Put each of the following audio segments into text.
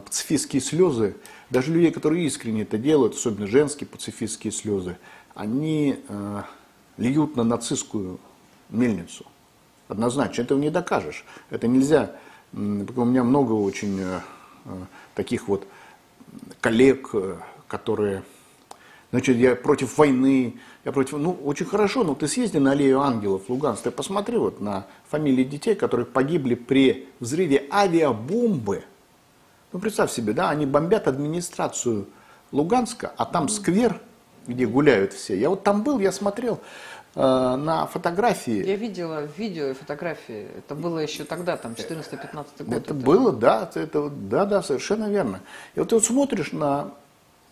Пацифистские слезы, даже людей, которые искренне это делают, особенно женские пацифистские слезы, они э, льют на нацистскую мельницу. Однозначно, этого не докажешь. Это нельзя. У меня много очень э, э, таких вот коллег, э, которые, значит, я против войны, я против, ну, очень хорошо, но ты съезди на аллею ангелов Луганск, ты посмотри вот на фамилии детей, которые погибли при взрыве авиабомбы. Ну, представь себе, да, они бомбят администрацию Луганска, а там сквер, где гуляют все. Я вот там был, я смотрел, Э, на фотографии. Я видела видео и фотографии. Это было еще тогда, там, 14-15 год. Это, это было, да, это, да, да, совершенно верно. И вот ты вот смотришь на,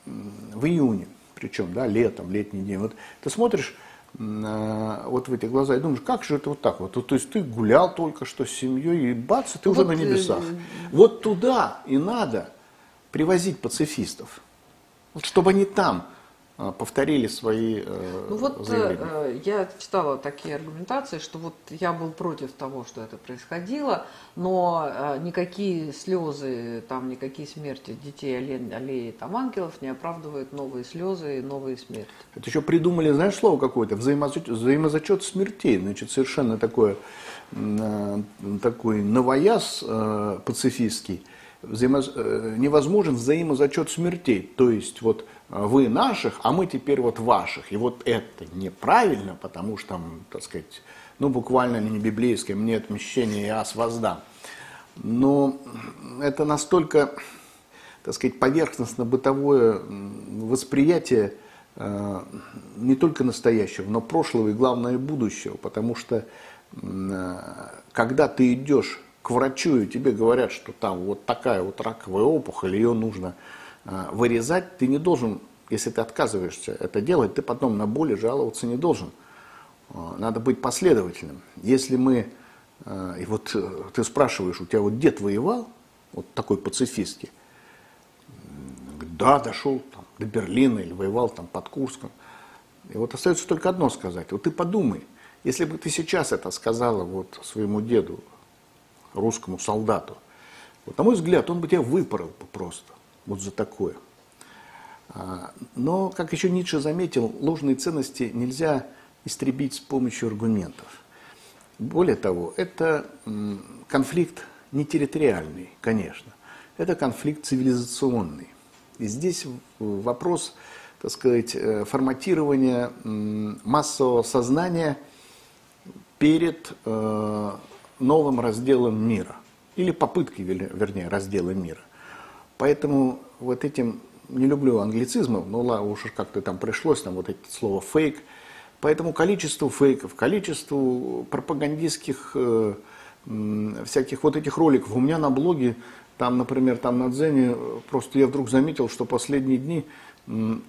в июне, причем, да, летом, летний день, вот ты смотришь вот в эти глаза и думаешь, как же это вот так вот? То есть ты гулял только что с семьей, и бац, ты вот, уже на небесах. Э, вот туда и надо привозить пацифистов. Вот чтобы они там повторили свои э, ну вот заявления. Э, я читала такие аргументации, что вот я был против того, что это происходило, но э, никакие слезы, там никакие смерти детей аллеи, аллеи там ангелов не оправдывают новые слезы и новые смерти. Это еще придумали, знаешь, слово какое-то, взаимозачет, взаимозачет смертей, значит, совершенно такое, такой новояз пацифистский, взаимо, невозможен взаимозачет смертей, то есть вот вы наших, а мы теперь вот ваших. И вот это неправильно, потому что, так сказать, ну буквально не библейское, мне отмещение я ас воздам. Но это настолько, так сказать, поверхностно-бытовое восприятие э, не только настоящего, но прошлого и, главное, будущего. Потому что э, когда ты идешь к врачу и тебе говорят, что там вот такая вот раковая опухоль, ее нужно а, вырезать ты не должен, если ты отказываешься это делать, ты потом на боли жаловаться не должен. А, надо быть последовательным. Если мы, а, и вот э, ты спрашиваешь, у тебя вот дед воевал, вот такой пацифистский, да, дошел там, до Берлина или воевал там под Курском. И вот остается только одно сказать. Вот ты подумай, если бы ты сейчас это сказала вот своему деду, русскому солдату, вот, на мой взгляд, он бы тебя выпорол бы просто вот за такое. А, но, как еще Ницше заметил, ложные ценности нельзя истребить с помощью аргументов. Более того, это конфликт не территориальный, конечно, это конфликт цивилизационный. И здесь вопрос, так сказать, э, форматирования массового сознания перед э, новым разделом мира. Или попыткой, вернее, раздела мира. Поэтому вот этим не люблю англицизмов, но ладно, уж как-то там пришлось, там вот это слово фейк. Поэтому количество фейков, количество пропагандистских э, всяких вот этих роликов. У меня на блоге, там, например, там на Дзене, просто я вдруг заметил, что последние дни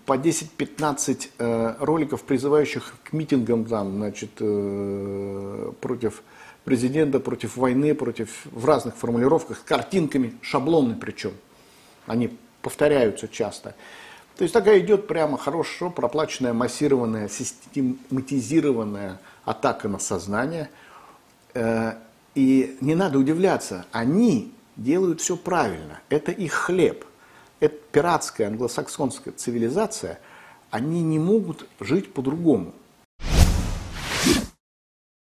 по 10-15 э, роликов, призывающих к митингам там, значит, э, против президента, против войны, против в разных формулировках, картинками, шаблонны причем они повторяются часто. То есть такая идет прямо хорошо проплаченная, массированная, систематизированная атака на сознание. Э, и не надо удивляться, они делают все правильно. Это их хлеб. Это пиратская англосаксонская цивилизация. Они не могут жить по-другому.